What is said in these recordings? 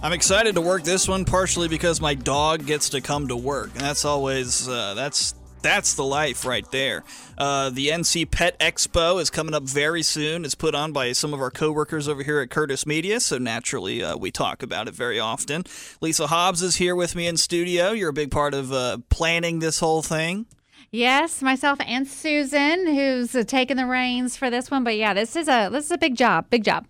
I'm excited to work this one partially because my dog gets to come to work, and that's always uh, that's that's the life right there. Uh, the NC Pet Expo is coming up very soon. It's put on by some of our coworkers over here at Curtis Media, so naturally uh, we talk about it very often. Lisa Hobbs is here with me in studio. You're a big part of uh, planning this whole thing. Yes, myself and Susan, who's uh, taking the reins for this one. But yeah, this is a this is a big job, big job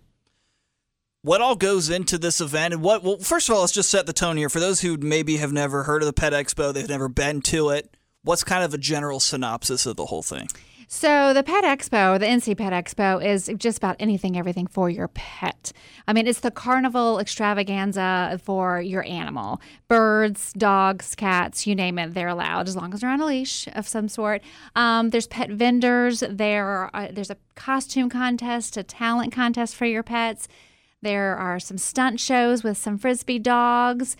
what all goes into this event and what well first of all let's just set the tone here for those who maybe have never heard of the pet expo they've never been to it what's kind of a general synopsis of the whole thing so the Pet Expo, the NC Pet Expo, is just about anything, everything for your pet. I mean, it's the carnival extravaganza for your animal. Birds, dogs, cats, you name it, they're allowed as long as they're on a leash of some sort. Um, there's pet vendors. There, uh, there's a costume contest, a talent contest for your pets. There are some stunt shows with some frisbee dogs.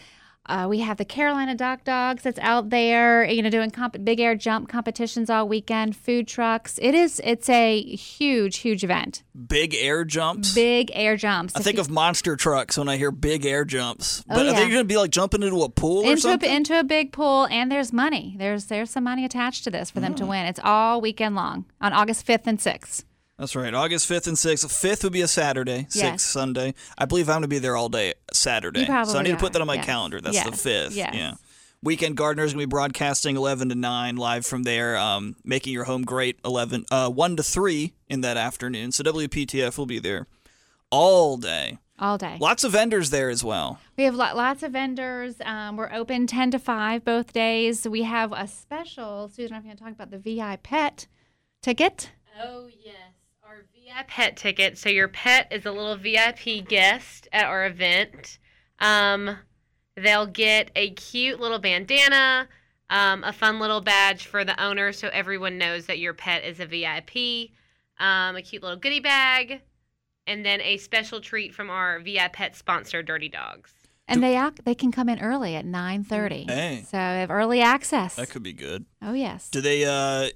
Uh, we have the Carolina Dock Dogs that's out there, you know, doing comp- big air jump competitions all weekend. Food trucks. It is. It's a huge, huge event. Big air jumps. Big air jumps. I if think you, of monster trucks when I hear big air jumps. Oh, but oh, yeah. are they going to be like jumping into a pool into or something? A, into a big pool, and there's money. There's there's some money attached to this for them to hmm. win. It's all weekend long on August 5th and 6th. That's right. August 5th and 6th. 5th would be a Saturday, 6th yes. Sunday. I believe I'm going to be there all day Saturday. so I need to put that on my yes. calendar. That's yes. the 5th. Yes. Yeah. Weekend Gardener is going to be broadcasting 11 to 9 live from there, um, making your home great 11, uh, 1 to 3 in that afternoon. So WPTF will be there all day. All day. Lots of vendors there as well. We have lots of vendors. Um, we're open 10 to 5 both days. We have a special, Susan, I'm going to talk about the VI Pet ticket. Oh, yes. VIP pet ticket. So your pet is a little VIP guest at our event. Um, they'll get a cute little bandana, um, a fun little badge for the owner so everyone knows that your pet is a VIP, um, a cute little goodie bag, and then a special treat from our VIP pet sponsor, Dirty Dogs. And they they can come in early at nine thirty. Hey. So they have early access. That could be good. Oh yes. Do they uh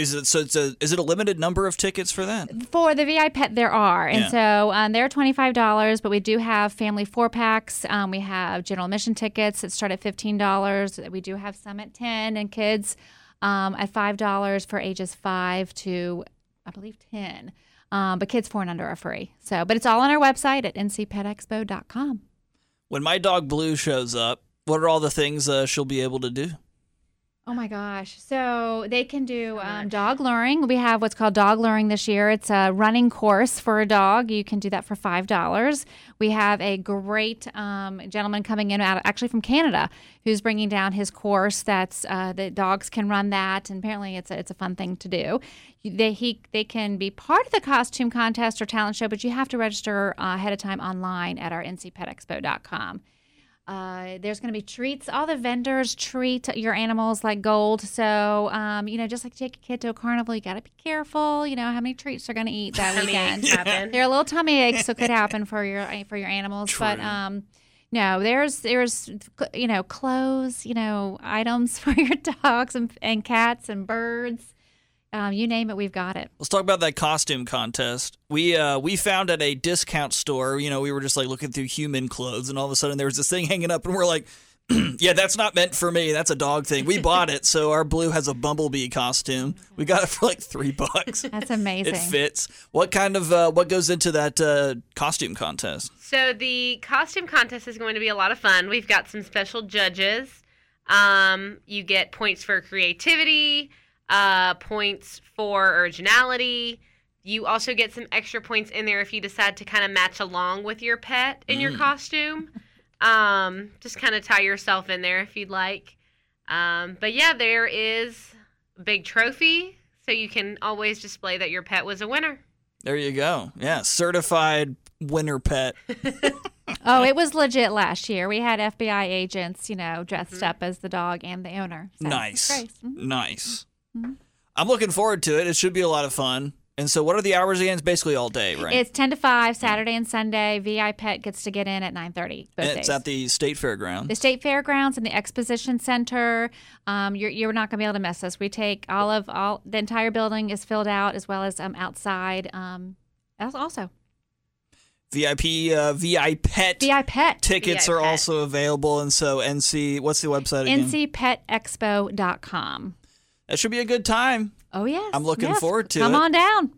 is it so? It's a is it a limited number of tickets for that? For the VI Pet, there are, and yeah. so um, they're twenty five dollars. But we do have family four packs. Um, we have general admission tickets that start at fifteen dollars. We do have some at ten, and kids um, at five dollars for ages five to I believe ten. Um, but kids four and under are free. So, but it's all on our website at ncpetexpo.com. When my dog Blue shows up, what are all the things uh, she'll be able to do? Oh my gosh. So they can do um, dog luring. We have what's called dog luring this year. It's a running course for a dog. You can do that for $5. We have a great um, gentleman coming in out actually from Canada who's bringing down his course that's uh, the dogs can run that. And apparently it's a, it's a fun thing to do. They, he, they can be part of the costume contest or talent show, but you have to register uh, ahead of time online at our ncpetexpo.com. Uh, there's going to be treats. All the vendors treat your animals like gold. So, um, you know, just like take a kid to a carnival, you got to be careful. You know how many treats they're going to eat that weekend. They're a little tummy aches, so could happen for your for your animals. True. But um, no, there's there's you know clothes, you know items for your dogs and, and cats and birds. Um, you name it, we've got it. Let's talk about that costume contest. We uh, we found at a discount store. You know, we were just like looking through human clothes, and all of a sudden there was this thing hanging up, and we're like, "Yeah, that's not meant for me. That's a dog thing." We bought it, so our blue has a bumblebee costume. We got it for like three bucks. That's amazing. It fits. What kind of uh, what goes into that uh, costume contest? So the costume contest is going to be a lot of fun. We've got some special judges. Um, you get points for creativity uh, points for originality. You also get some extra points in there if you decide to kind of match along with your pet in mm. your costume. Um, just kind of tie yourself in there if you'd like. Um, but yeah, there is a big trophy, so you can always display that your pet was a winner. There you go. Yeah, certified winner pet. oh, it was legit last year. We had FBI agents, you know, dressed mm-hmm. up as the dog and the owner. So nice. Mm-hmm. Nice. Mm-hmm. I'm looking forward to it. It should be a lot of fun. And so, what are the hours again? It's basically all day, right? It's ten to five, Saturday and Sunday. VI Pet gets to get in at nine thirty. It's days. at the State Fairgrounds. The State Fairgrounds and the Exposition Center. Um, you're you're not gonna be able to miss us. We take all of all the entire building is filled out as well as um, outside. Um, also. VIP uh, VI Pet VI Pet. tickets VI are Pet. also available, and so NC. What's the website again? NCPetExpo.com. That should be a good time. Oh yes. I'm looking yes. forward to Come it. Come on down.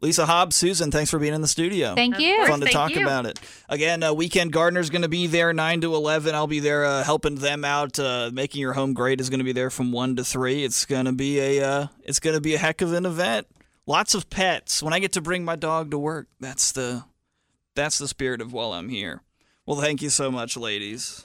Lisa Hobbs, Susan, thanks for being in the studio. Thank you. course. Fun to Thank talk you. about it. Again, uh, Weekend Gardener's going to be there 9 to 11. I'll be there uh, helping them out. Uh, Making Your Home Great is going to be there from 1 to 3. It's going to be a uh, it's going to be a heck of an event. Lots of pets. When I get to bring my dog to work, that's the that's the spirit of while I'm here. Well, thank you so much, ladies.